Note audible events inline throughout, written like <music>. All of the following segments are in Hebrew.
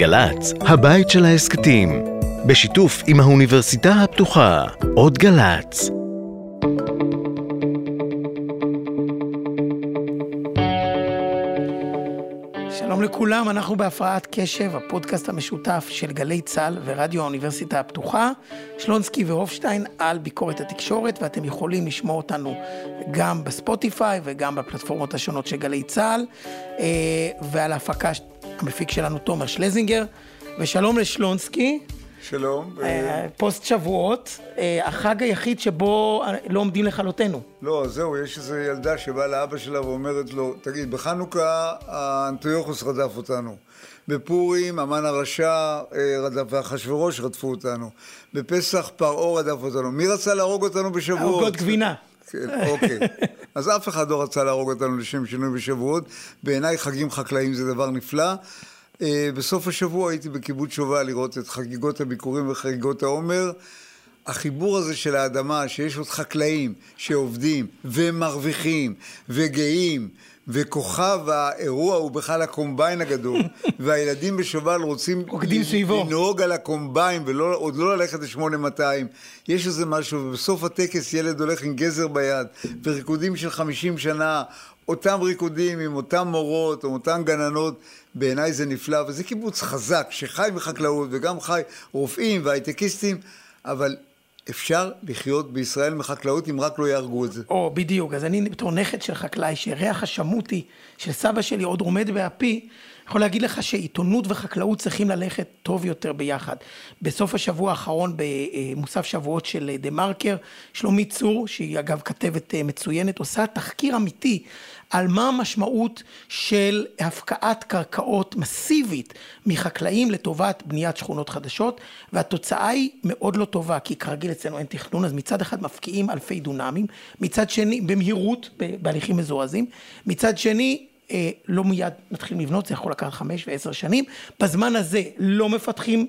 גל"צ, הבית של ההסכתים, בשיתוף עם האוניברסיטה הפתוחה, עוד גל"צ. שלום לכולם, אנחנו בהפרעת קשב, הפודקאסט המשותף של גלי צה"ל ורדיו האוניברסיטה הפתוחה. שלונסקי והופשטיין על ביקורת התקשורת, ואתם יכולים לשמוע אותנו גם בספוטיפיי וגם בפלטפורמות השונות של גלי צה"ל, אה, ועל ההפקה המפיק שלנו תומר שלזינגר. ושלום לשלונסקי. שלום. אה, פוסט שבועות, אה, החג היחיד שבו לא עומדים לכלותנו. לא, זהו, יש איזו ילדה שבאה לאבא שלה ואומרת לו, תגיד, בחנוכה האנטיוכוס רדף אותנו. בפורים המן הרשע אה, רדף, ואחשוורוש רדפו אותנו. בפסח פרעה רדף אותנו. מי רצה להרוג אותנו בשבועות? עוגות גבינה. כן, אוקיי. אז אף אחד לא רצה להרוג אותנו לשם שינוי בשבועות. בעיניי חגים חקלאיים זה דבר נפלא. אה, בסוף השבוע הייתי בקיבוץ שובל לראות את חגיגות הביקורים וחגיגות העומר. החיבור הזה של האדמה, שיש עוד חקלאים שעובדים ומרוויחים וגאים, וכוכב האירוע הוא בכלל הקומביין הגדול, <laughs> והילדים בשובל רוצים. לנהוג על הקומביין ועוד לא ללכת ל-8200. יש איזה משהו, ובסוף הטקס ילד הולך עם גזר ביד, וריקודים של 50 שנה, אותם ריקודים עם אותם מורות, עם אותן גננות, בעיניי זה נפלא, וזה קיבוץ חזק, שחי מחקלאות וגם חי רופאים והייטקיסטים, אבל אפשר לחיות בישראל מחקלאות אם רק לא יהרגו את זה. או, בדיוק. אז אני בתור נכד של חקלאי, שריח השמוטי של סבא שלי עוד עומד באפי, יכול להגיד לך שעיתונות וחקלאות צריכים ללכת טוב יותר ביחד. בסוף השבוע האחרון במוסף שבועות של דה מרקר, שלומית צור, שהיא אגב כתבת אה, מצוינת, עושה תחקיר אמיתי על מה המשמעות של הפקעת קרקעות מסיבית מחקלאים לטובת בניית שכונות חדשות, והתוצאה היא מאוד לא טובה, כי כרגיל אצלנו אין תכנון, אז מצד אחד מפקיעים אלפי דונמים, מצד שני, במהירות, בהליכים מזורזים, מצד שני, אה, לא מיד מתחילים לבנות, זה יכול לקחת חמש ועשר שנים, בזמן הזה לא מפתחים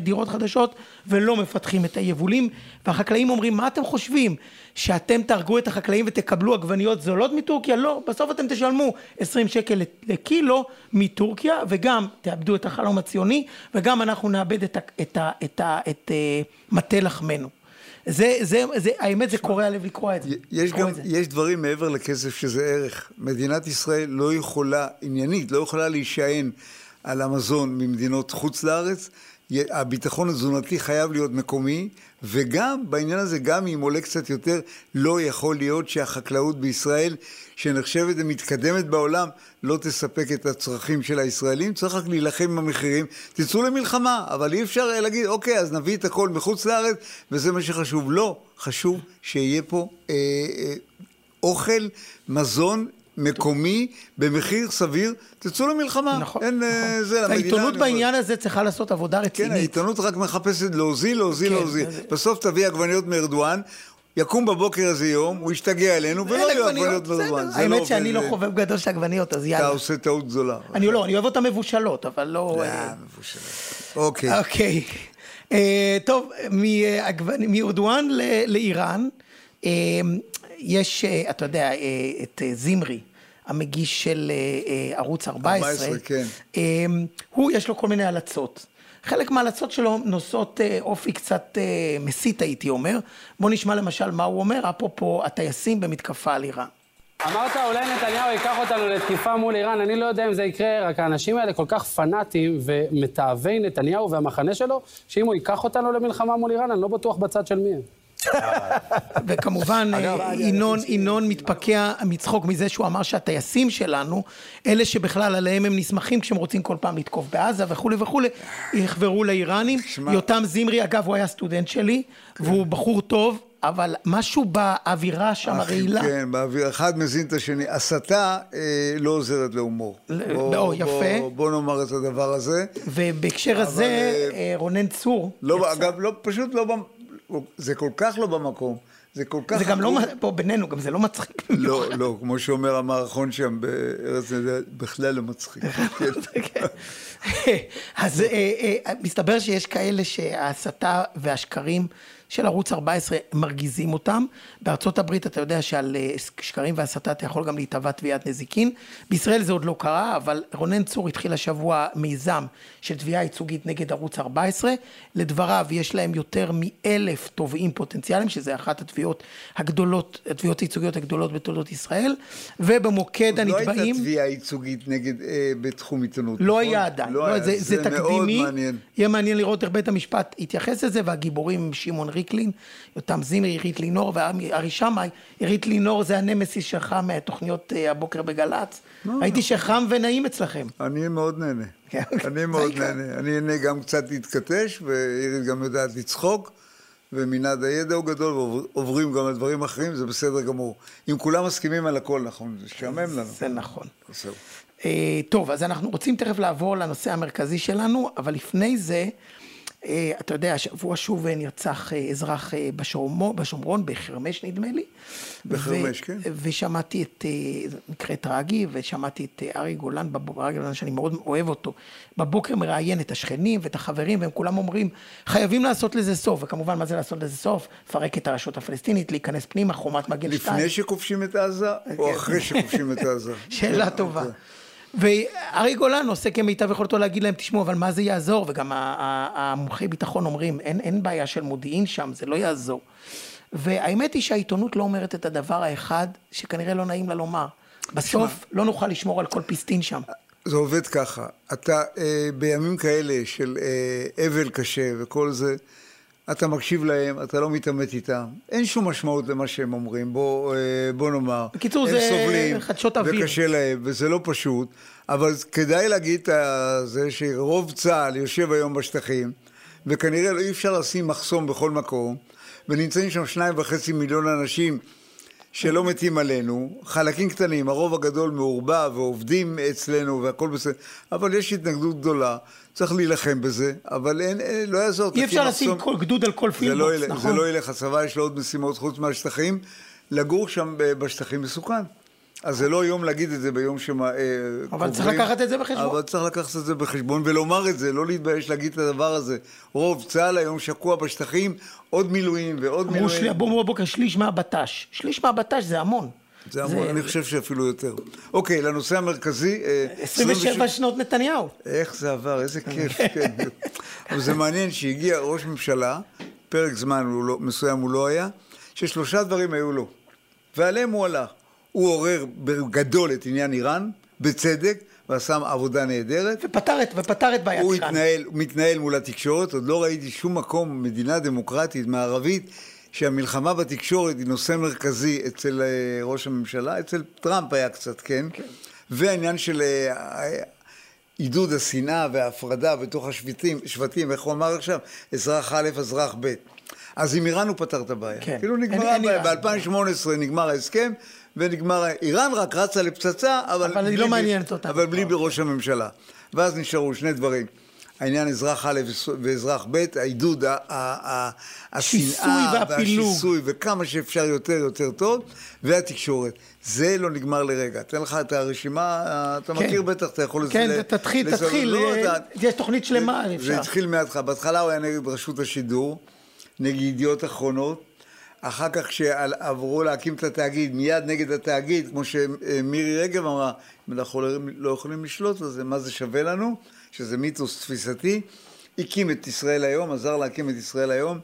דירות חדשות ולא מפתחים את היבולים והחקלאים אומרים מה אתם חושבים שאתם תהרגו את החקלאים ותקבלו עגבניות זולות מטורקיה לא בסוף אתם תשלמו 20 שקל לקילו מטורקיה וגם תאבדו את החלום הציוני וגם אנחנו נאבד את, את, את, את, את אה, מטה לחמנו זה, זה, זה, האמת זה קורע לב לקרוא את זה. יש גם, זה. יש דברים מעבר לכסף שזה ערך. מדינת ישראל לא יכולה, עניינית, לא יכולה להישען על המזון ממדינות חוץ לארץ. הביטחון התזונתי חייב להיות מקומי, וגם בעניין הזה, גם אם עולה קצת יותר, לא יכול להיות שהחקלאות בישראל, שנחשבת ומתקדמת בעולם, לא תספק את הצרכים של הישראלים. צריך רק להילחם עם המחירים. תצאו למלחמה, אבל אי אפשר להגיד, אוקיי, אז נביא את הכל מחוץ לארץ, וזה מה שחשוב. לא, חשוב שיהיה פה אה, אה, אוכל, מזון מקומי, במחיר סביר, תצאו למלחמה. נכון, אין נכון. אה, זה למדינה. העיתונות בעניין הזה צריכה לעשות עבודה רצינית. כן, העיתונות רק מחפשת להוזיל, להוזיל, כן, להוזיל. זה- בסוף תביא עגבניות מארדואן, יקום בבוקר איזה יום, הוא ישתגע עלינו, ולא יהיו עגבניות. מארדואן. לא האמת עובד, שאני לא חובב גדול של עגבניות, אז אתה יאללה. עושה טעות גדולה. אני לא, אני אוהב אותן מבושלות, אבל לא... אה, מבושלת. אוקיי. אוקיי. אה, טוב, ל- לאיראן, אה, יש, אה, אתה יודע, אה, את אה, זימרי. המגיש של ערוץ 14, 14, כן. אה, הוא יש לו כל מיני הלצות. חלק מההלצות שלו נושאות אה, אופי קצת אה, מסית הייתי אומר. בוא נשמע למשל מה הוא אומר, אפרופו הטייסים במתקפה על איראן. אמרת אולי נתניהו ייקח אותנו לתקיפה מול איראן, אני לא יודע אם זה יקרה, רק האנשים האלה כל כך פנאטים ומתעבי נתניהו והמחנה שלו, שאם הוא ייקח אותנו למלחמה מול איראן, אני לא בטוח בצד של מי הם. <laughs> וכמובן אה, ינון, ינון מתפקע מצחוק מזה שהוא אמר שהטייסים שלנו, אלה שבכלל עליהם הם נסמכים כשהם רוצים כל פעם לתקוף בעזה וכולי וכולי, יחברו לאיראנים. יותם זמרי, אגב, הוא היה סטודנט שלי, והוא בחור טוב, אבל משהו באווירה שם הרעילה. כן, באוויר, אחד מזין את השני. הסתה אה, לא עוזרת להומור. ל- בוא- לא, יפה. בוא- בוא נאמר את הדבר הזה. ובהקשר הזה, אה, רונן צור, לא, יצא. אגב, לא, פשוט לא, זה כל כך לא במקום. זה כל כך... זה גם לא, פה בינינו, גם זה לא מצחיק. <laughs> לא, לא, כמו שאומר המערכון שם בארץ נהדרת, בכלל לא מצחיק. <laughs> כן. <laughs> אז אה, אה, מסתבר שיש כאלה שההסתה והשקרים של ערוץ 14 מרגיזים אותם. בארצות הברית אתה יודע שעל אה, שקרים והסתה אתה יכול גם להיתבע תביעת נזיקין. בישראל זה עוד לא קרה, אבל רונן צור התחיל השבוע מיזם של תביעה ייצוגית נגד ערוץ 14. לדבריו יש להם יותר מאלף תובעים פוטנציאליים, שזה אחת התביעות הגדולות, התביעות הייצוגיות הגדולות בתולדות ישראל. ובמוקד לא הנתבעים... הייתה תביעה ייצוגית נגד, אה, בתחום עיתונות. לא נכון? היה עדיין, לא לא, היה. זה, זה מאוד תקדימי, מעניין. יהיה מעניין לראות איך בית המשפט יתייחס לזה, והגיבורים שמעון ריקלין, יותם זימרי, עירית לינור וארי שמאי. עירית לינור זה הנמסיס שלך מהתוכניות אה, הבוקר בגל"צ. ראיתי שחם ונעים אצלכם. אני מאוד נהנה. כן, <laughs> אני מאוד. נהנה. אני נהנה גם קצת להתכתש, ואירית גם יודעת לצחוק, ומנעד הידע הוא גדול, ועוברים גם על דברים אחרים, זה בסדר גמור. אם כולם מסכימים על הכל, נכון, זה משעמם לנו. זה נכון. זהו. אה, טוב, אז אנחנו רוצים תכף לעבור לנושא המרכזי שלנו, אבל לפני זה, אתה יודע, השבוע שוב אה, נרצח אה, אזרח אה, בשומרון, בשומרון, בחרמש נדמה לי. בחרמש, ו- כן. ושמעתי את, אה, זה מקרה טרגי, ושמעתי את אה, ארי גולן, ארי גולן שאני מאוד אוהב אותו, בבוקר מראיין את השכנים ואת החברים, והם כולם אומרים, חייבים לעשות לזה סוף, וכמובן, מה זה לעשות לזה סוף? לפרק את הרשות הפלסטינית, להיכנס פנימה, חומת מגן שתיים. לפני שכובשים את עזה, או אחרי שכובשים את עזה? <laughs> שאלה טובה. וארי גולן עושה כמיטב יכולתו להגיד להם, תשמעו, אבל מה זה יעזור? וגם המומחי ביטחון אומרים, אין, אין בעיה של מודיעין שם, זה לא יעזור. והאמת היא שהעיתונות לא אומרת את הדבר האחד שכנראה לא נעים לה לומר. בסוף לא נוכל לשמור על כל פיסטין שם. זה עובד ככה, אתה אה, בימים כאלה של אה, אבל קשה וכל זה, אתה מקשיב להם, אתה לא מתעמת איתם, אין שום משמעות למה שהם אומרים, בוא, אה, בוא נאמר. בקיצור, זה סובלים, חדשות אוויר. וקשה להם, וזה לא פשוט, אבל כדאי להגיד את זה שרוב צה"ל יושב היום בשטחים, וכנראה לא- אי אפשר לשים מחסום בכל מקום, ונמצאים שם שניים וחצי מיליון אנשים שלא מתים עלינו, חלקים קטנים, הרוב הגדול מעורבב ועובדים אצלנו והכל בסדר, אבל יש התנגדות גדולה, צריך להילחם בזה, אבל אין, אין לא יעזור. אי אפשר לשים מחסום. כל גדוד על כל לא, פילבוקס, ילך, נכון? זה לא ילך, הצבא יש לו עוד משימות חוץ מהשטחים, לגור שם בשטחים מסוכן. אז זה לא יום להגיד את זה ביום שמה... אה, אבל צריך קוברים. לקחת את זה בחשבון. אבל צריך לקחת את זה בחשבון ולומר את זה, לא להתבייש להגיד את הדבר הזה. רוב צה"ל היום שקוע בשטחים, עוד מילואים ועוד אמרו מילואים. שלי- אמרו בבוקר שליש מהבט"ש. שליש מהבט"ש זה המון. זה המון, אני חושב שאפילו יותר. אוקיי, לנושא המרכזי... אה, 27 שנות נתניהו. איך זה עבר, איזה כיף, כן. אבל זה מעניין שהגיע ראש ממשלה, פרק זמן הוא לא, מסוים הוא לא היה, ששלושה דברים היו לו, ועליהם הוא הלך. הוא עורר בגדול את עניין איראן, בצדק, ועשה עבודה נהדרת. ופתר את, ופתר את בעיית הוא איראן. התנהל, הוא מתנהל מול התקשורת, עוד לא ראיתי שום מקום, מדינה דמוקרטית, מערבית, שהמלחמה בתקשורת היא נושא מרכזי אצל אה, ראש הממשלה, אצל טראמפ היה קצת, כן? כן. והעניין של אה, עידוד השנאה וההפרדה בתוך השבטים, שבטים, איך הוא אמר עכשיו? אזרח א', אזרח ב'. אז עם איראן הוא פתר את הבעיה. כן. כאילו נגמרה אין הבעיה, איראן. ב-2018 נגמר ההסכם, ונגמר, איראן רק רצה לפצצה, אבל... אבל היא בלי- לא מעניינת אותנו. אבל בלי בראש הממשלה. ואז נשארו שני דברים. העניין אזרח א' ואזרח ב', העידוד, השנאה. והשיסוי, וכמה שאפשר יותר יותר טוב, והתקשורת. זה לא נגמר לרגע. אתן לך את הרשימה, אתה כן. מכיר בטח, אתה יכול... כן, תתחיל, תתחיל, לא, אה, אתה- יש תוכנית שלמה, זה- אפשר. זה התחיל מההתחלה. בהתחלה הוא היה נגד רשות השידור, נגד ידיעות אחרונות. אחר כך כשעברו להקים את התאגיד, מיד נגד התאגיד, כמו שמירי רגב אמרה, אם אנחנו לא יכולים לשלוט על זה, מה זה שווה לנו? שזה מיתוס תפיסתי. הקים את ישראל היום, עזר להקים את ישראל היום,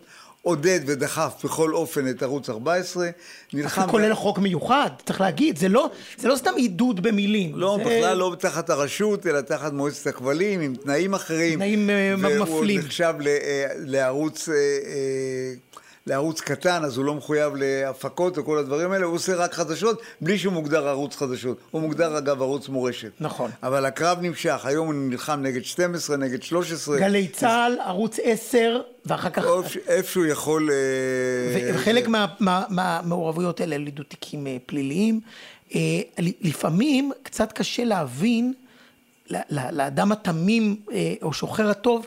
עודד ודחף בכל אופן את ערוץ 14, נלחם... כולל חוק מיוחד, צריך להגיד, זה לא, זה לא סתם עידוד במילים. לא, זה... בכלל לא תחת הרשות, אלא תחת מועצת הכבלים, עם תנאים אחרים. תנאים, אה, והוא מפלים. עוד נחשב אה, לערוץ, אה, לערוץ קטן, אז הוא לא מחויב להפקות וכל הדברים האלה, הוא עושה רק חדשות, בלי שהוא מוגדר ערוץ חדשות. הוא מוגדר אגב ערוץ מורשת. נכון. אבל הקרב נמשך, היום הוא נלחם נגד 12, נגד 13. גלי צה"ל, ערוץ 10, ואחר כך... איפה- שהוא יכול... אה, וחלק מה- מה- מהמעורבויות האלה לידו תיקים אה, פליליים. אה, לפעמים קצת קשה להבין לאדם התמים או שוחר הטוב,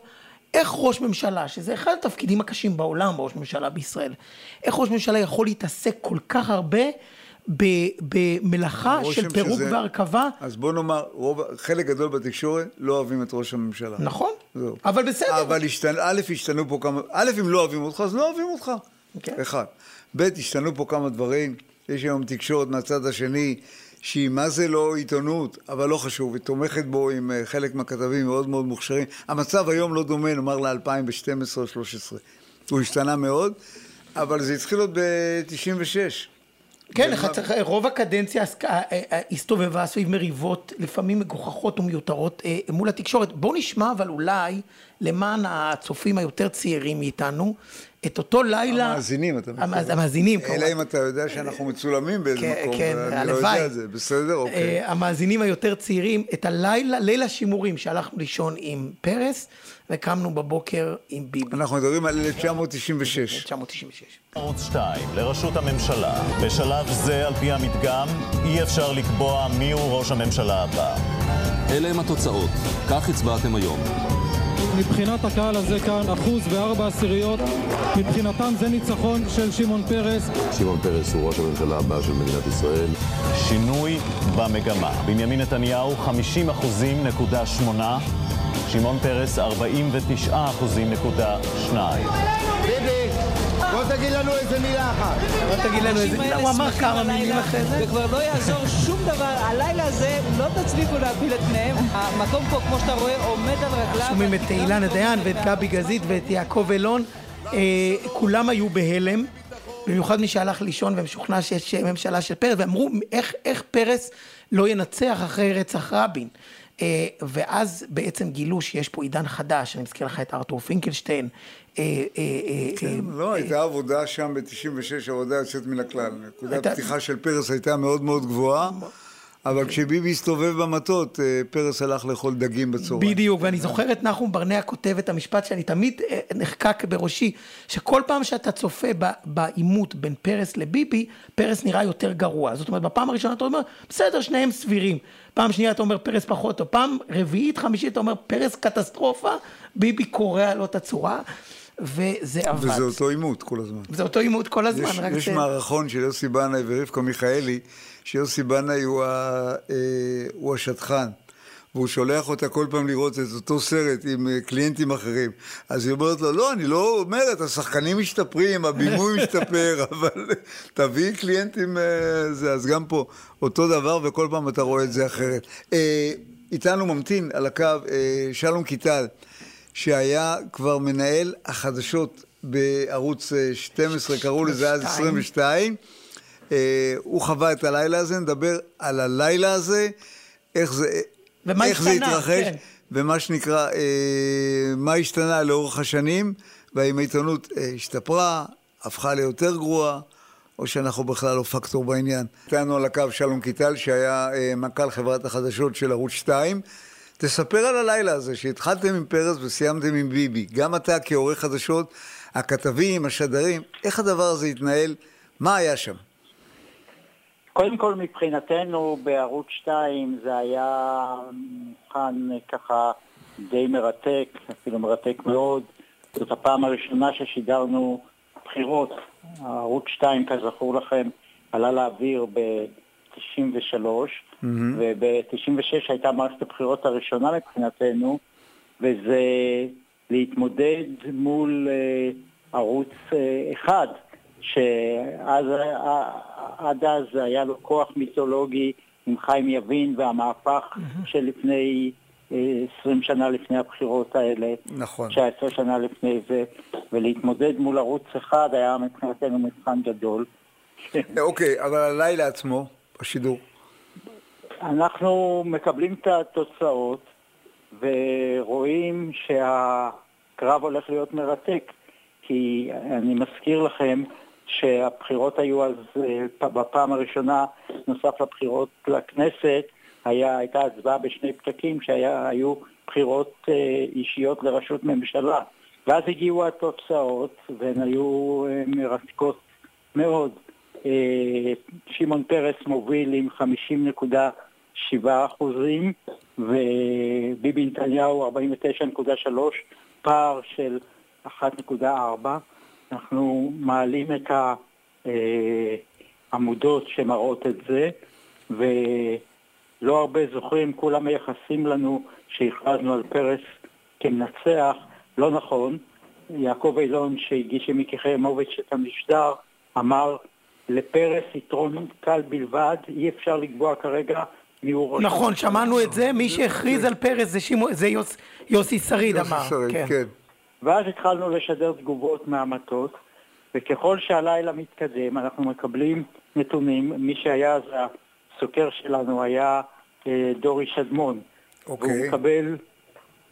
איך ראש ממשלה, שזה אחד התפקידים הקשים בעולם, ראש ממשלה בישראל, איך ראש ממשלה יכול להתעסק כל כך הרבה במלאכה של פירוק שזה... והרכבה. אז בוא נאמר, רוב, חלק גדול בתקשורת לא אוהבים את ראש הממשלה. נכון, זהו. אבל בסדר. אבל השתנ... א', השתנו פה כמה, א', אם לא אוהבים אותך, אז לא אוהבים אותך. Okay. אוקיי. אחד. ב', השתנו פה כמה דברים, יש היום תקשורת מהצד השני, שהיא מה זה לא עיתונות, אבל לא חשוב, היא תומכת בו עם אה, חלק מהכתבים מאוד מאוד מוכשרים. המצב היום לא דומה, נאמר ל-2012 או 2013. הוא השתנה מאוד, אבל זה התחיל עוד ב-96. כן, רוב הקדנציה אה, אה, הסתובבה סביב מריבות, לפעמים מגוחכות ומיותרות מול התקשורת. בואו נשמע אבל אולי, למען הצופים היותר צעירים מאיתנו, את אותו לילה... המאזינים, אתה מתכוון. המאזינים, כמובן. אלא אם אתה יודע שאנחנו מצולמים באיזה כן, מקום, כן, אני לא יודע את זה, בסדר? אוקיי. אה, המאזינים היותר צעירים, את הלילה, ליל השימורים, שהלכנו לישון עם פרס, וקמנו בבוקר עם ביבי. אנחנו מדברים על 1996. 1996. ערוץ 2, לראשות הממשלה. בשלב זה, על פי המדגם, אי אפשר לקבוע מיהו ראש הממשלה הבא. אלה הם התוצאות, כך הצבעתם היום. מבחינת הקהל הזה כאן, אחוז וארבע עשיריות, מבחינתם זה ניצחון של שמעון פרס. שמעון פרס הוא ראש הממשלה הבא של מדינת ישראל. שינוי במגמה. בנימין נתניהו 50 אחוזים נקודה שמונה, שמעון פרס 49 אחוזים נקודה שניים. בוא תגיד לנו איזה מילה אחת. בוא תגיד לנו איזה מילה, הוא אמר כמה מילים אחרי זה. וכבר לא יעזור שום דבר, הלילה הזה לא תצליחו להפיל את פניהם. המקום פה, כמו שאתה רואה, עומד על רגליו. שומעים את אילנה דיין ואת גבי גזית ואת יעקב אילון. אה, כולם היו בהלם. במיוחד מי שהלך לישון ומשוכנע שיש ממשלה של פרס, ואמרו איך, איך פרס לא ינצח אחרי רצח רבין. אה, ואז בעצם גילו שיש פה עידן חדש, אני מזכיר לך את ארתור פינקלשטיין. אה, אה, כן, לא, הייתה עבודה שם ב-96, עבודה יוצאת מן הכלל. נקודת הפתיחה של פרס הייתה מאוד מאוד גבוהה. אבל כשביבי הסתובב במטות, פרס הלך לאכול דגים בצהריים. בדיוק, ואני זוכר את נחום ברנע כותב את המשפט שאני תמיד נחקק בראשי, שכל פעם שאתה צופה בעימות בין פרס לביבי, פרס נראה יותר גרוע. זאת אומרת, בפעם הראשונה אתה אומר, בסדר, שניהם סבירים. פעם שנייה אתה אומר פרס פחות, או פעם רביעית, חמישית אתה אומר פרס קטסטרופה, ביבי קורע לו את הצורה. וזה עבד. וזה אותו עימות כל הזמן. זה אותו עימות כל הזמן, יש, רק יש זה... מערכון של יוסי בנאי ורבקה מיכאלי, שיוסי בנאי הוא, ה, אה, הוא השטחן. והוא שולח אותה כל פעם לראות את אותו סרט עם אה, קליינטים אחרים. אז היא אומרת לו, לא, אני לא אומרת, השחקנים משתפרים, הבימוי <laughs> משתפר, אבל תביאי קליינטים, אה, זה, אז גם פה אותו דבר, וכל פעם אתה רואה את זה אחרת. איתנו ממתין על הקו שלום קיטל, שהיה כבר מנהל החדשות בערוץ 12, קראו לזה אז 22. הוא חווה את הלילה הזה, נדבר על הלילה הזה, איך זה... ומה איך השתנה, זה התרחש, כן. ומה שנקרא, אה, מה השתנה לאורך השנים, והאם העיתונות אה, השתפרה, הפכה ליותר גרועה, או שאנחנו בכלל לא פקטור בעניין. איתנו על הקו שלום קיטל, שהיה אה, מנכ"ל חברת החדשות של ערוץ 2. תספר על הלילה הזה, שהתחלתם עם פרס וסיימתם עם ביבי. גם אתה כעורך חדשות, הכתבים, השדרים, איך הדבר הזה התנהל? מה היה שם? קודם כל מבחינתנו בערוץ 2 זה היה מבחן ככה די מרתק, אפילו מרתק מאוד. זאת הפעם הראשונה ששידרנו בחירות. ערוץ 2, כזכור לכם, עלה לאוויר ב-93, mm-hmm. וב-96 הייתה מערכת הבחירות הראשונה מבחינתנו, וזה להתמודד מול uh, ערוץ uh, אחד. שעד אז היה לו כוח מיתולוגי עם חיים יבין והמהפך mm-hmm. של לפני 20 שנה לפני הבחירות האלה, נכון. 19 שנה לפני זה, ולהתמודד מול ערוץ אחד היה מבחינתנו מבחן גדול. אוקיי, אבל הלילה עצמו, בשידור. אנחנו מקבלים את התוצאות ורואים שהקרב הולך להיות מרתק, כי אני מזכיר לכם שהבחירות היו אז אה, בפעם הראשונה, נוסף לבחירות לכנסת, היה, הייתה הצבעה בשני פתקים שהיו בחירות אה, אישיות לראשות ממשלה. ואז הגיעו התוצאות, והן היו אה, מרתקות מאוד. שמעון פרס מוביל עם 7 אחוזים, וביבי נתניהו 49.3, פער של 1.4. אנחנו מעלים את העמודות שמראות את זה, ולא הרבה זוכרים, כולם מייחסים לנו שהכרזנו על פרס כמנצח, לא נכון. יעקב אילון שהגיש עם מיקי חיימוביץ' את המשדר אמר לפרס יתרון קל בלבד, אי אפשר לקבוע כרגע מי הוא ראש נכון, שמענו את זה, מי שהכריז על פרס זה, שימו, זה יוס, יוסי שריד אמר. יוסי שריד, כן. כן. ואז התחלנו לשדר תגובות מהמטות, וככל שהלילה מתקדם אנחנו מקבלים נתונים, מי שהיה אז הסוקר שלנו היה אה, דורי שדמון, אוקיי. והוא מקבל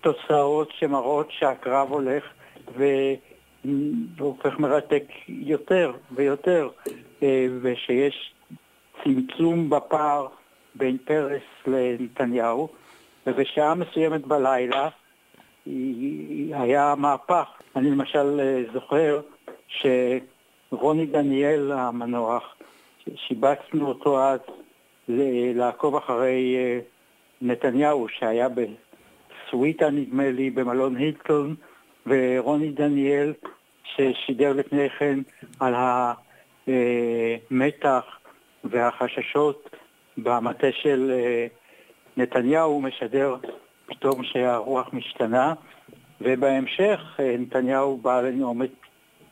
תוצאות שמראות שהקרב הולך ו- והופך מרתק יותר ויותר, ושיש צמצום בפער בין פרס לנתניהו, ובשעה מסוימת בלילה היה מהפך. אני למשל אה, זוכר שרוני דניאל המנוח, שיבצנו אותו אז ל- לעקוב אחרי אה, נתניהו, שהיה בסוויטה נדמה לי, במלון הילטון, ורוני דניאל ששידר לפני כן על המתח והחששות במטה של אה, נתניהו, משדר פתאום שהרוח משתנה, ובהמשך אה, נתניהו בא לנאום את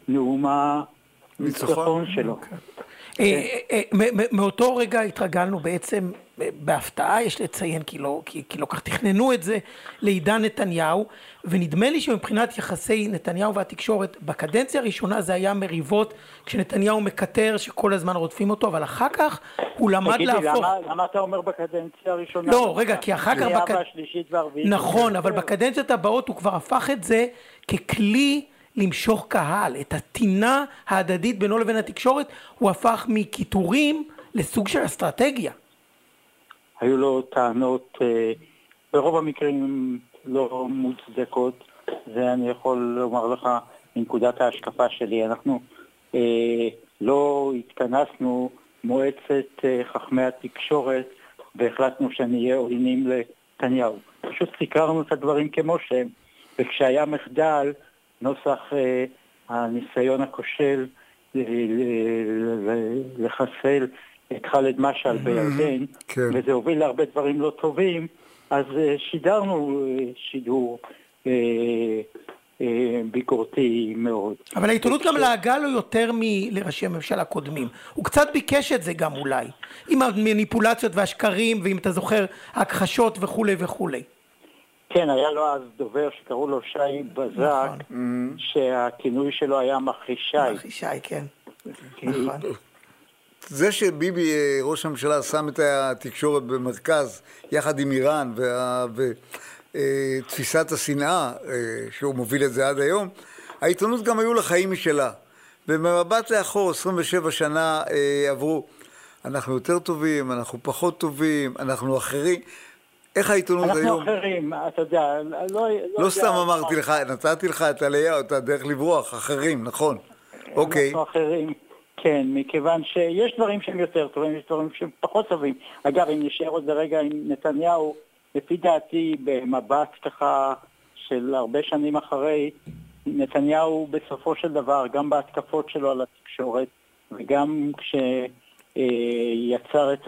נאום הניצחון שלו. אה, אה, אה, מ- מאותו רגע התרגלנו בעצם אה, בהפתעה, יש לציין, כי לא, כי, כי לא כך תכננו את זה, לעידן נתניהו, ונדמה לי שמבחינת יחסי נתניהו והתקשורת, בקדנציה הראשונה זה היה מריבות, כשנתניהו מקטר שכל הזמן רודפים אותו, אבל אחר כך הוא למד תגיד לי, להפוך... למה, למה אתה אומר בקדנציה הראשונה? לא, רגע, כי אחר כך... בק-. נכון, אבל יותר. בקדנציות הבאות הוא כבר הפך את זה ככלי למשוך קהל. את הטינה ההדדית בינו לבין התקשורת הוא הפך מקיטורים לסוג של אסטרטגיה. היו לו טענות, אה, ברוב המקרים לא מוצדקות, זה אני יכול לומר לך מנקודת ההשקפה שלי. אנחנו אה, לא התכנסנו מועצת אה, חכמי התקשורת והחלטנו שנהיה עוינים לנתניהו. פשוט סיקרנו את הדברים כמו שהם, וכשהיה מחדל, נוסח אה, הניסיון הכושל ל- ל- לחסל את ח'אלד משעל בירדן, כן. וזה הוביל להרבה דברים לא טובים, אז אה, שידרנו אה, שידור אה, ביקורתי מאוד. אבל העיתונות גם לעגה לו יותר מלראשי הממשלה הקודמים. הוא קצת ביקש את זה גם אולי. עם המניפולציות והשקרים, ואם אתה זוכר, ההכחשות וכולי וכולי. כן, היה לו אז דובר שקראו לו שי בזק, נכון. שהכינוי שלו היה מחרישי. מחרישי, כן. נכון. זה שביבי, אה, ראש הממשלה, שם את התקשורת במרכז, יחד עם איראן, ותפיסת השנאה, אה, שהוא מוביל את זה עד היום, העיתונות גם היו לה חיים משלה. במבט לאחור, 27 שנה אה, עברו. אנחנו יותר טובים, אנחנו פחות טובים, אנחנו אחרים. איך העיתונות אנחנו היום... אחרים, אתה יודע, לא... לא יודע- סתם אמרתי לך, נתתי לך את הלאה, את הדרך לברוח, אחרים, נכון. אוקיי. אנחנו אחרים, כן, מכיוון שיש דברים שהם יותר טובים, יש דברים שהם פחות טובים. אגב, אם נשאר עוד לרגע עם נתניהו, לפי דעתי, במבט ככה של הרבה שנים אחרי, נתניהו בסופו של דבר, גם בהתקפות שלו על התקשורת, וגם כשיצר את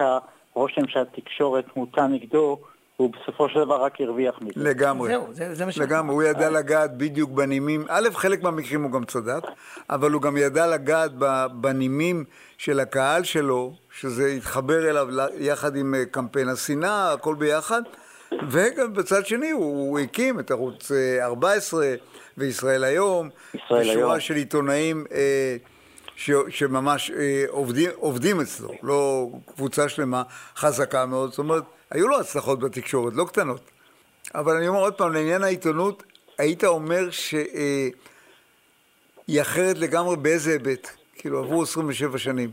הרושם שהתקשורת מוטה נגדו, הוא בסופו של דבר רק הרוויח מזה. לגמרי. זהו, זה, זה מה ש... לגמרי, הוא ידע לגעת בדיוק בנימים, א', חלק מהמקרים הוא גם צדק, אבל הוא גם ידע לגעת בנימים של הקהל שלו, שזה התחבר אליו יחד עם אה, קמפיין השנאה, הכל ביחד, וגם בצד שני הוא, הוא הקים את ערוץ אה, 14 וישראל היום, ישראל היום. של עיתונאים אה, ש, שממש אה, עובדים, עובדים אצלו, לא קבוצה שלמה חזקה מאוד, זאת אומרת, היו לו הצלחות בתקשורת, לא קטנות. אבל אני אומר עוד פעם, לעניין העיתונות, היית אומר שהיא אחרת לגמרי באיזה היבט? כאילו, עברו 27 שנים.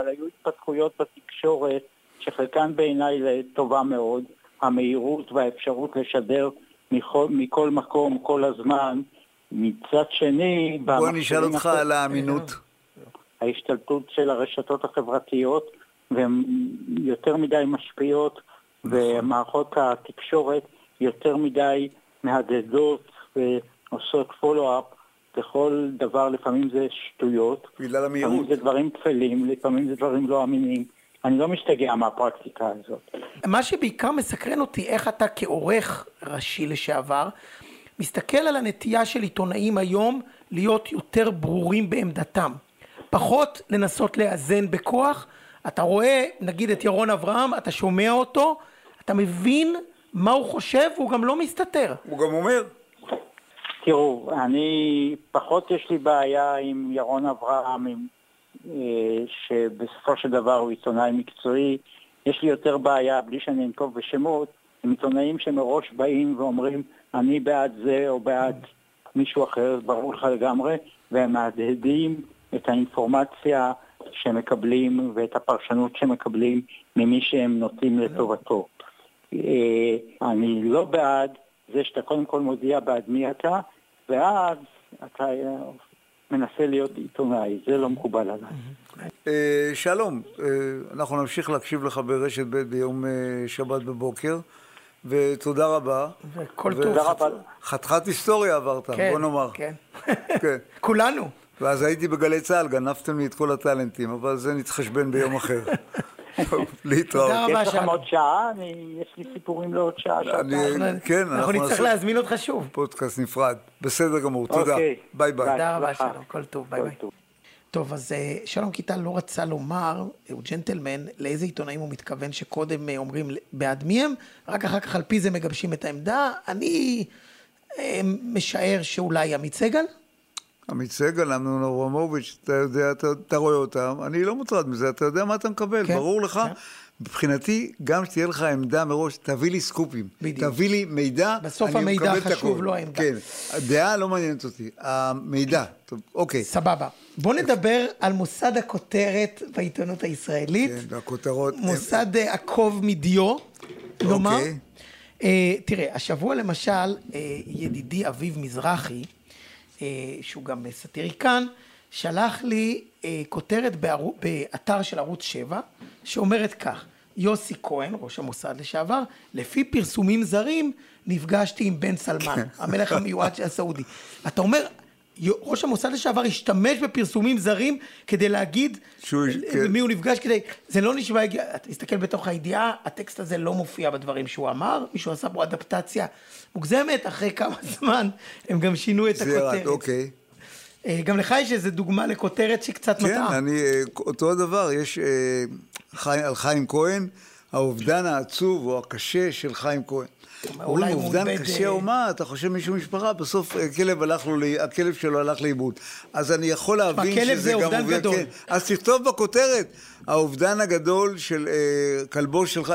אבל היו התפתחויות בתקשורת שחלקן בעיניי לטובה מאוד, המהירות והאפשרות לשדר מכל, מכל מקום, כל הזמן. מצד שני, בוא נשאל אותך על האמינות. ההשתלטות של הרשתות החברתיות, והן יותר מדי משפיעות ומערכות התקשורת יותר מדי מהדהדות ועושות פולו-אפ לכל דבר, לפעמים זה שטויות, בגלל המהירות. לפעמים זה דברים טפלים, לפעמים זה דברים לא אמינים. אני לא משתגע מהפרקטיקה הזאת. מה שבעיקר מסקרן אותי, איך אתה כעורך ראשי לשעבר, מסתכל על הנטייה של עיתונאים היום להיות יותר ברורים בעמדתם. פחות לנסות לאזן בכוח. אתה רואה, נגיד את ירון אברהם, אתה שומע אותו, אתה מבין מה הוא חושב, והוא גם לא מסתתר. הוא גם אומר. תראו, אני, פחות יש לי בעיה עם ירון אברהם, עם, אה, שבסופו של דבר הוא עיתונאי מקצועי. יש לי יותר בעיה, בלי שאני אנקוב בשמות, עם עיתונאים שמראש באים ואומרים, אני בעד זה או בעד מישהו אחר, ברור לך לגמרי, והם מהדהדים את האינפורמציה שהם מקבלים ואת הפרשנות שהם מקבלים ממי שהם נוטים לטובתו. אה, אני לא בעד זה שאתה קודם כל מודיע בעד מי אתה, ואז אתה אה, מנסה להיות עיתונאי, זה לא מקובל עליי. אה, שלום, אנחנו נמשיך להקשיב לך ברשת ב' ביום שבת בבוקר. ותודה רבה. וכל טוב. תודה רבה. חתיכת היסטוריה עברת, כן, בוא נאמר. כן, <laughs> כן. כולנו. ואז הייתי בגלי צה"ל, גנבתם לי את כל הטאלנטים, אבל זה נתחשבן ביום אחר. <laughs> <laughs> להתראות. תודה רבה, יש. לכם עוד שעה? יש לי סיפורים לעוד שעה. כן, אנחנו נצטרך להזמין אותך שוב. פודקאסט נפרד. בסדר גמור, תודה. ביי ביי. תודה רבה, שלום. כל טוב, ביי ביי. טוב, אז אה, שלום קיטל לא רצה לומר, הוא ג'נטלמן, לאיזה עיתונאים הוא מתכוון שקודם אה, אומרים בעד מי הם, רק אחר כך על פי זה מגבשים את העמדה. אני אה, משער שאולי עמית סגל? עמית סגל, אמנון אברמוביץ', אתה יודע, אתה, אתה רואה אותם, אני לא מוטרד מזה, אתה יודע מה אתה מקבל, כן, ברור לך. כן. מבחינתי, גם שתהיה לך עמדה מראש, תביא לי סקופים. בדיוק. תביא לי מידע, בסוף המידע חשוב, לא העמדה. כן, הדעה לא מעניינת אותי, המידע. טוב, אוקיי. סבבה. בוא נדבר על מוסד הכותרת בעיתונות הישראלית. כן, והכותרות... מוסד הם... אה, עקוב מדיו, נאמר. אוקיי. Uh, תראה, השבוע למשל, uh, ידידי אביב מזרחי, שהוא גם סאטיריקן, שלח לי uh, כותרת בערו, באתר של ערוץ 7, שאומרת כך: יוסי כהן, ראש המוסד לשעבר, לפי פרסומים זרים, נפגשתי עם בן סלמן, כן. המלך המיועד של הסעודי. אתה אומר, ראש המוסד לשעבר השתמש בפרסומים זרים כדי להגיד שהוא, כן. מי הוא נפגש כדי, זה לא נשמע, תסתכל בתוך הידיעה, הטקסט הזה לא מופיע בדברים שהוא אמר, מישהו עשה פה אדפטציה מוגזמת, אחרי כמה <laughs> זמן הם גם שינו את הכותרת. זה אוקיי. אה, גם לך יש איזה דוגמה לכותרת שקצת כן, מטעה. כן, אני, אה, אותו הדבר, יש אה, חי, על חיים כהן, האובדן העצוב או הקשה של חיים כהן. אומרים, אובדן קשה או מה, אתה חושב מישהו משפחה, בסוף הכלב הלך לו, הכלב שלו הלך לאיבוד. אז אני יכול להבין שזה גם אובדן גדול. כן. אז תכתוב בכותרת, האובדן הגדול של אה, כלבו שלך.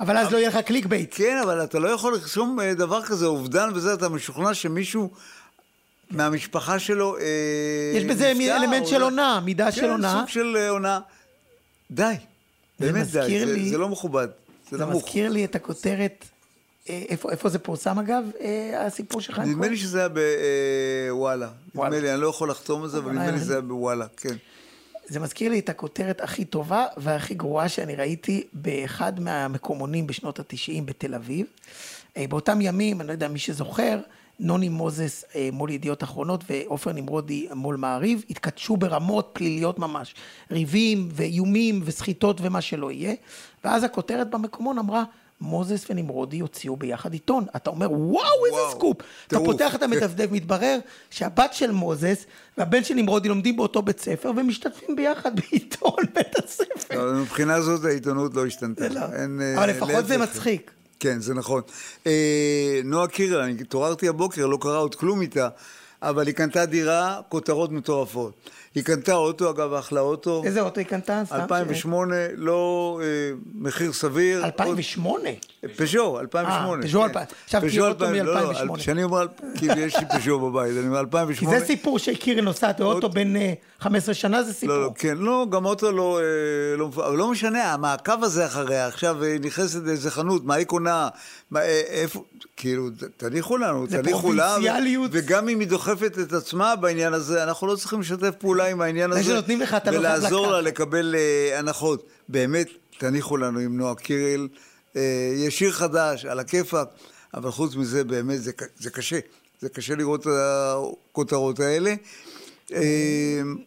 אבל אז לא יהיה לך clickbait. כן, אבל אתה לא יכול לרשום אה, דבר כזה, אובדן וזה, אתה משוכנע שמישהו... מהמשפחה שלו אה, יש בזה אלמנט של עונה, מידה של עונה. כן, סוג של עונה. די, באמת די, זה לא מכובד. זה מזכיר לי את הכותרת אה, איפה, איפה זה פורסם אגב, אה, הסיפור שלך? נדמה לי שזה היה בוואלה. נדמה לי, אני לא יכול לחתום על זה, אבל נדמה לי שזה היה בוואלה, כן. זה מזכיר לי את הכותרת הכי טובה והכי גרועה שאני ראיתי באחד מהמקומונים בשנות התשעים בתל אביב. אה, באותם ימים, אני לא יודע מי שזוכר, נוני מוזס מול ידיעות אחרונות ועופר נמרודי מול מעריב, התכתשו ברמות פליליות ממש. ריבים ואיומים וסחיטות ומה שלא יהיה. ואז הכותרת במקומון אמרה, מוזס ונמרודי הוציאו ביחד עיתון. אתה אומר, וואו, איזה וואו, סקופ. אתה פותח את המדפדף, מתברר שהבת של מוזס והבן של נמרודי לומדים באותו בית ספר ומשתתפים ביחד בעיתון <laughs> בית הספר. לא, מבחינה זאת העיתונות לא השתנתה. לא. אין, אבל אה, לפחות זה מצחיק. כן, זה נכון. אה, נועה קירל, אני התעוררתי הבוקר, לא קרה עוד כלום איתה, אבל היא קנתה דירה, כותרות מטורפות. היא קנתה אוטו, אגב, אחלה אוטו. איזה אוטו היא קנתה? 2008, לא אה, מחיר סביר. 2008? פז'ו, 2008. פז'ו 2008. עכשיו תהיה אוטו מ-2008. כשאני אומר, כאילו יש לי פז'ו בבית, אני אומר 2008. כי זה סיפור שקירי נוסעת באוטו בין 15 שנה, זה סיפור. לא, לא, כן, לא, גם אוטו לא, לא, לא משנה, המעקב הזה אחריה, עכשיו נכנסת לאיזה חנות, מה היא קונה, איפה, כאילו, תניחו לנו, תניחו לה, וגם אם היא דוחפת את עצמה בעניין הזה, אנחנו לא צריכים לשתף פעולה עם העניין הזה, לך, ולעזור לה לקבל הנחות. באמת, תניחו לנו עם נועה קירל. אה, יש שיר חדש, על הכיפאק, אבל חוץ מזה, באמת, זה, זה קשה. זה קשה לראות את הכותרות האלה. אה,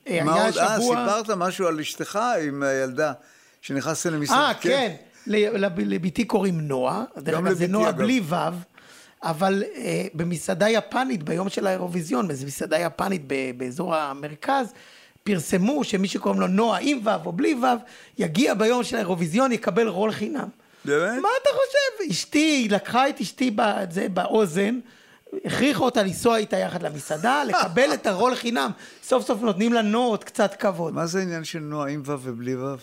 היה מה עוד? אה, סיפרת משהו על אשתך עם הילדה, שנכנסתם למשרד. אה, כן. לב- לביתי קוראים נועה, דרך גם אגב זה לביתי, נועה. בלי ו', אבל אה, במסעדה יפנית, ביום של האירוויזיון, באיזו מסעדה יפנית ב- באזור המרכז, פרסמו שמי שקוראים לו נועה עם ו' או בלי ו', יגיע ביום של האירוויזיון, יקבל רול חינם. באמת? מה אתה חושב? אשתי, לקחה את אשתי בזה, באוזן, הכריחה אותה לנסוע איתה יחד למסעדה, <laughs> לקבל את הרול חינם. סוף סוף נותנים לה נועות קצת כבוד. מה זה העניין של נועה עם ו' ובלי ו'?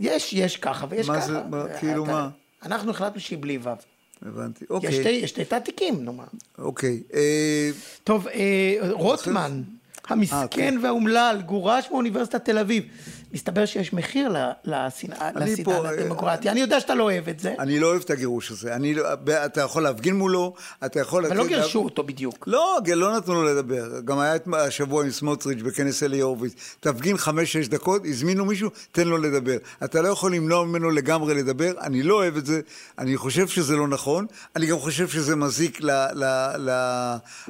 יש, יש ככה ויש מה ככה. זה, מה, כאילו אתה- מה? אנחנו החלטנו שהיא בלי ו'. הבנתי. יש אוקיי. שתי- יש שתי תעתיקים, נו מה. אוקיי. אה, טוב, אה, רוטמן, המסכן והאומלל, גורש מאוניברסיטת תל אביב. מסתבר שיש מחיר לשנאה, אה, לדמוקרטיה. אני יודע שאתה לא אוהב את זה, אני לא אוהב את הגירוש הזה. אני, לא- אתה יכול להפגין מולו, אתה יכול... אבל לא גירשו אותו בדיוק. לא, לא נתנו לו לדבר. גם היה השבוע עם סמוטריץ' בכנס אלי הורוביץ. תפגין חמש-שש דקות, הזמינו מישהו, תן לו לדבר. אתה לא יכול למנוע ממנו לגמרי לדבר, אני לא אוהב את זה, אני חושב שזה לא נכון, אני גם חושב שזה מזיק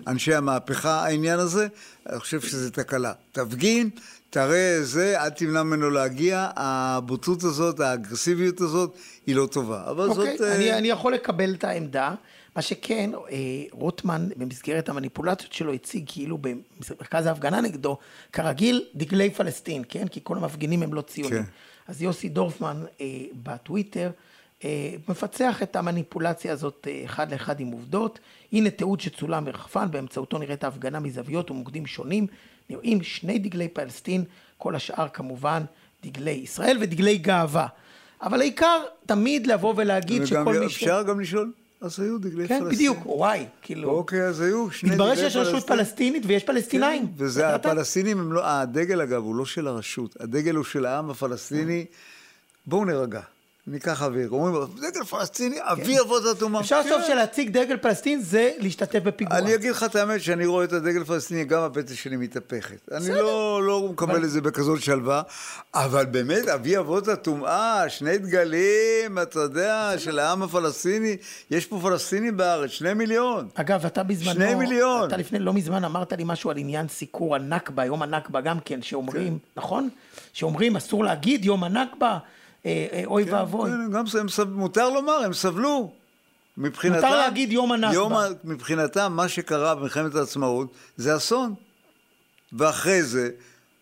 לאנשי המהפכה, העניין הזה, אני חושב שזה תקלה. תפגין, תראה זה, אל תמנע ממנו להגיע, הבוטות הזאת, האגרסיביות הזאת, היא לא טובה. אבל אוקיי, זאת... אה, אני, אני יכול לקבל את העמדה. מה שכן, אה, רוטמן במסגרת המניפולציות שלו הציג כאילו במרכז ההפגנה נגדו, כרגיל, דגלי פלסטין, כן? כי כל המפגינים הם לא ציונים. כן. אז יוסי דורפמן אה, בטוויטר מפצח את המניפולציה הזאת אחד לאחד עם עובדות. הנה תיעוד שצולם מרחפן, באמצעותו נראית ההפגנה מזוויות ומוקדים שונים. נראים שני דגלי פלסטין, כל השאר כמובן דגלי ישראל ודגלי גאווה. אבל העיקר תמיד לבוא ולהגיד שכל מי ש... אפשר גם לשאול, אז היו דגלי כן, פלסטין. בדיוק, וואי, כאילו... אוקיי, אז היו שני מתברר דגלי שיש רשות פלסטין. פלסטינית ויש פלסטינאים. כן, וזה? הפלסטינים הם לא, הדגל אגב הוא לא של הרשות, הדגל הוא של העם הפלסטיני. בואו נירגע, ניקח אוויר. אומרים, דגל פלסטיני, אבי אבות. כן. אפשר כן. לחשוב שלהציג דגל פלסטין זה להשתתף בפיגוע. אני אגיד לך את האמת, שאני רואה את הדגל הפלסטיני, גם הבטן שלי מתהפכת. אני לא, לא מקבל את זה בכזאת שלווה, אבל באמת, אבי אבות הטומאה, שני דגלים, אתה יודע, של העם הפלסטיני, יש פה פלסטינים בארץ, שני מיליון. אגב, אתה בזמנו... שני מיליון. אתה לפני לא מזמן אמרת לי משהו על עניין סיקור הנכבה, יום הנכבה גם כן, שאומרים, נכון? שאומרים אסור להגיד יום הנכבה, אה, אה, אוי ואבוי. כן, גם זה, הם. מותר לומר, הם סבלו. מבחינתם... מותר להגיד יום הנכבה. מבחינתם, מה שקרה במלחמת העצמאות זה אסון. ואחרי זה,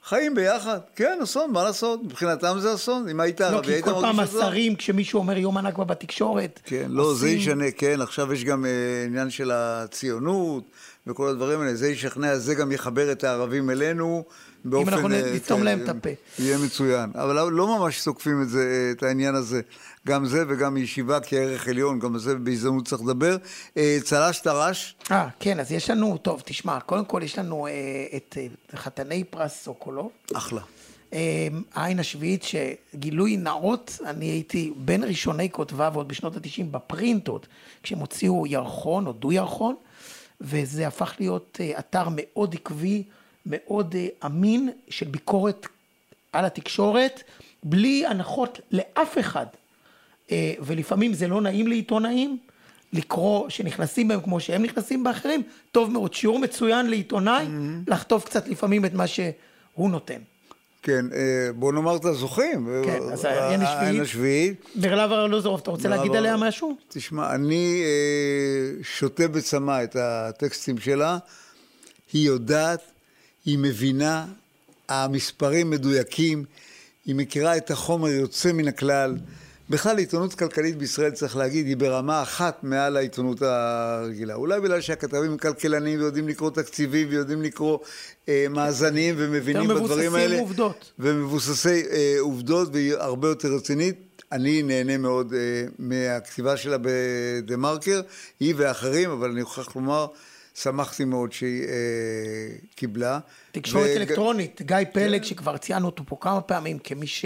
חיים ביחד. כן, אסון, מה לעשות? מבחינתם זה אסון. אם היית לא, ערבי, כי היית כל מרגיש פעם אסון. השרים, כשמישהו אומר יום הנכבה בתקשורת, כן, לא, זה עושים- ישנה, כן, עכשיו יש גם אה, עניין של הציונות וכל הדברים האלה, זה ישכנע, זה גם יחבר את הערבים אלינו באופן... אנחנו אה, נסתום כן, להם את אה, הפה. יהיה מצוין. אבל לא- ממש תוקפים את זה, אה, את העניין הזה. גם זה וגם ישיבה כערך עליון, גם זה בהזדמנות צריך לדבר. אה, צל"ש טר"ש, אה, כן, אז יש לנו, טוב, תשמע, קודם כל יש לנו אה, את אה, חתני פרס סוקולוב. אחלה. אה, העין השביעית, שגילוי נאות, אני הייתי בין ראשוני כותביו עוד בשנות ה-90 בפרינטות, כשהם הוציאו ירחון או דו-ירחון, וזה הפך להיות אה, אתר מאוד עקבי, מאוד אה, אמין, של ביקורת על התקשורת, בלי הנחות לאף אחד. אה, ולפעמים זה לא נעים לעיתונאים לקרוא שנכנסים בהם כמו שהם נכנסים באחרים, טוב מאוד, שיעור מצוין לעיתונאי, לחטוף קצת לפעמים את מה שהוא נותן. כן, אה, בוא נאמר את הזוכים. כן, אז העין השביעית. ברלב ארלוזורוב, אתה רוצה להגיד עליה משהו? תשמע, אני שותה בצמא את הטקסטים שלה. היא יודעת, היא מבינה, המספרים מדויקים, היא מכירה את החומר יוצא מן הכלל. בכלל, עיתונות כלכלית בישראל, צריך להגיד, היא ברמה אחת מעל העיתונות הרגילה. אולי בגלל שהכתבים הם כלכלנים ויודעים לקרוא תקציבים ויודעים לקרוא אה, מאזנים ומבינים יותר בדברים מבוססים האלה. עובדות. ומבוססי אה, עובדות, והיא הרבה יותר רצינית. אני נהנה מאוד אה, מהכתיבה שלה בדה מרקר, היא ואחרים, אבל אני מוכרח לומר, שמחתי מאוד שהיא אה, קיבלה. תקשורת ו- אלקטרונית, גיא פלג, שכבר ציינו אותו פה כמה פעמים כמי ש...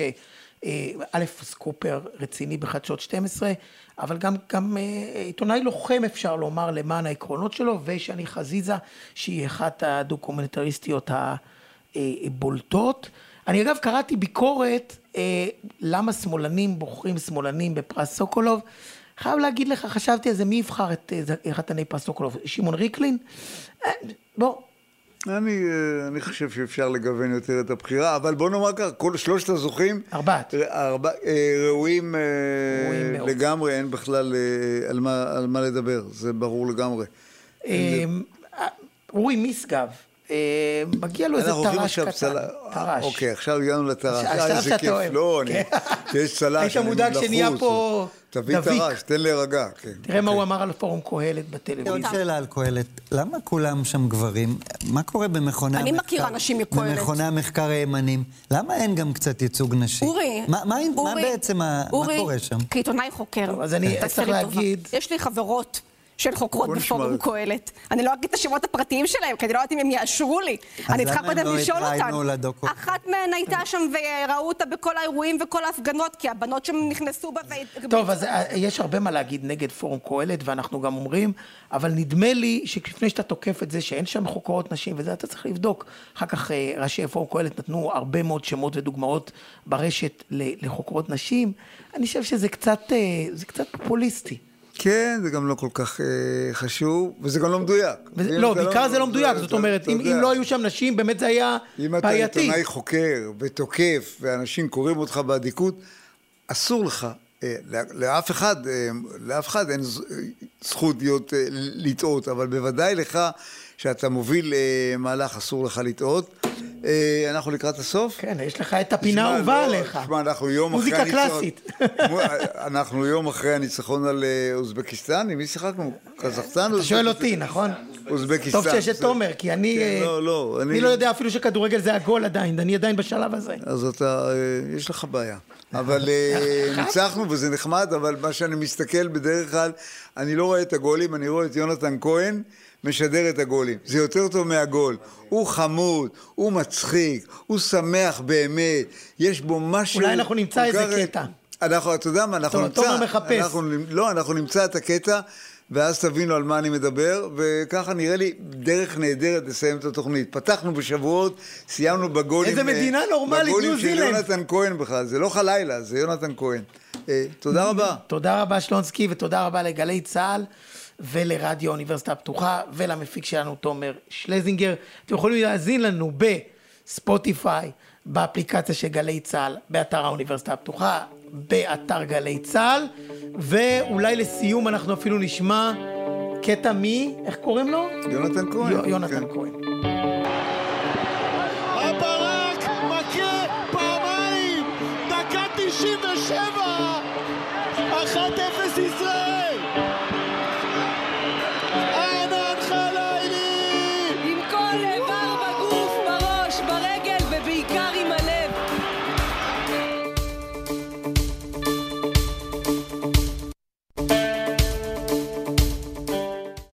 אה, א', סקופר רציני בחדשות 12, אבל גם, גם אה, עיתונאי לוחם אפשר לומר למען העקרונות שלו, ושני חזיזה, שהיא אחת הדוקומנטריסטיות הבולטות. אני אגב קראתי ביקורת אה, למה שמאלנים בוחרים שמאלנים בפרס סוקולוב. חייב להגיד לך, חשבתי על זה, מי יבחר את אה, חתני פרס סוקולוב? שמעון ריקלין? אה, בוא. אני, אה, אני חושב שאפשר לגוון יותר את הבחירה, אבל בוא נאמר ככה, כל שלושת הזוכים... ארבעת. ארבע, ראויים, ראויים לגמרי, אין בכלל על מה, על מה לדבר, זה ברור לגמרי. אורי משגב. אה, מגיע לו איזה טרש קטן, טרש. אוקיי, עכשיו הגענו לטרש. אה, איזה כיף. לא, אני... כן. יש צל"ש, אני מודאג שנהיה פה תביא טרש, תן להירגע. כן. תראה מה הוא אמר על פורום קהלת בטלוויזיה. עוד שאלה על קהלת. למה כולם שם גברים? מה קורה במכוני המחקר? אני מכירה נשים מקהלת. במכוני המחקר הימנים. למה אין גם קצת ייצוג נשי? אורי, מה בעצם, מה קורה שם? כעיתונאי חוקר. אז אני צריך להגיד... יש לי חברות. של חוקרות בפורום קהלת. אני לא אגיד את השמות הפרטיים שלהם, כי אני לא יודעת אם הם יאשרו לי. אני צריכה קודם לא לשאול אותן. אחת מהן הייתה שם וראו אותה בכל האירועים וכל ההפגנות, כי הבנות שם נכנסו בה ו... טוב, אז אה, יש הרבה מה להגיד נגד פורום קהלת, ואנחנו גם אומרים, אבל נדמה לי שלפני שאתה תוקף את זה שאין שם חוקרות נשים וזה, אתה צריך לבדוק. אחר כך אה, ראשי פורום קהלת נתנו הרבה מאוד שמות ודוגמאות ברשת לחוקרות נשים. אני חושב שזה קצת, אה, קצת פופוליסטי. כן, זה גם לא כל כך אה, חשוב, וזה גם לא מדויק. וזה, לא, בעיקר זה, זה לא מדויק, זאת אומרת, אם, אם לא היו שם נשים, באמת זה היה בעייתי. אם אתה עיתונאי חוקר ותוקף, ואנשים קוראים אותך באדיקות, אסור לך, אה, לאף אחד, אה, לאף אחד אין זכות להיות, אה, לטעות, אבל בוודאי לך, שאתה מוביל אה, מהלך, אסור לך לטעות. אה, אנחנו לקראת הסוף. כן, יש לך את הפינה האהובה לא, עליך. תשמע, אנחנו יום אחרי הניצחון... מוזיקה קלאסית. <laughs> אנחנו יום אחרי הניצחון על אה, אוזבקיסטן, עם מי שיחקנו? קזחסטן? אתה שואל אותי, נכון? אוזבקיסטן. טוב שיש את תומר, כי אני... כן, לא, לא. אני לא יודע אפילו שכדורגל זה הגול עדיין, אני עדיין בשלב הזה. אז אתה, יש לך בעיה. <laughs> אבל <laughs> ניצחנו וזה נחמד, אבל מה שאני מסתכל בדרך כלל, אני לא רואה את הגולים, אני רואה את יונתן כהן. משדר את הגולים. זה יותר טוב מהגול. הוא חמוד, הוא מצחיק, הוא שמח באמת, יש בו משהו... אולי אנחנו נמצא איזה כך... קטע. אנחנו, אתה יודע מה, אנחנו נמצא... תומר מחפש. אנחנו, לא, אנחנו נמצא את הקטע, ואז תבינו על מה אני מדבר, וככה נראה לי דרך נהדרת לסיים את התוכנית. פתחנו בשבועות, סיימנו בגולים... איזה מדינה נורמלית, ניו זילנד. בגולים של יונתן כהן בכלל, זה לא חלילה, זה יונתן כהן. אה, תודה רבה. תודה רבה שלונסקי, ותודה רבה לגלי צה"ל. ולרדיו האוניברסיטה הפתוחה, ולמפיק שלנו תומר שלזינגר. אתם יכולים להאזין לנו בספוטיפיי, באפליקציה של גלי צה"ל, באתר האוניברסיטה הפתוחה, באתר גלי צה"ל, ואולי לסיום אנחנו אפילו נשמע קטע מי, איך קוראים לו? יונתן כהן. יונתן כן. כהן.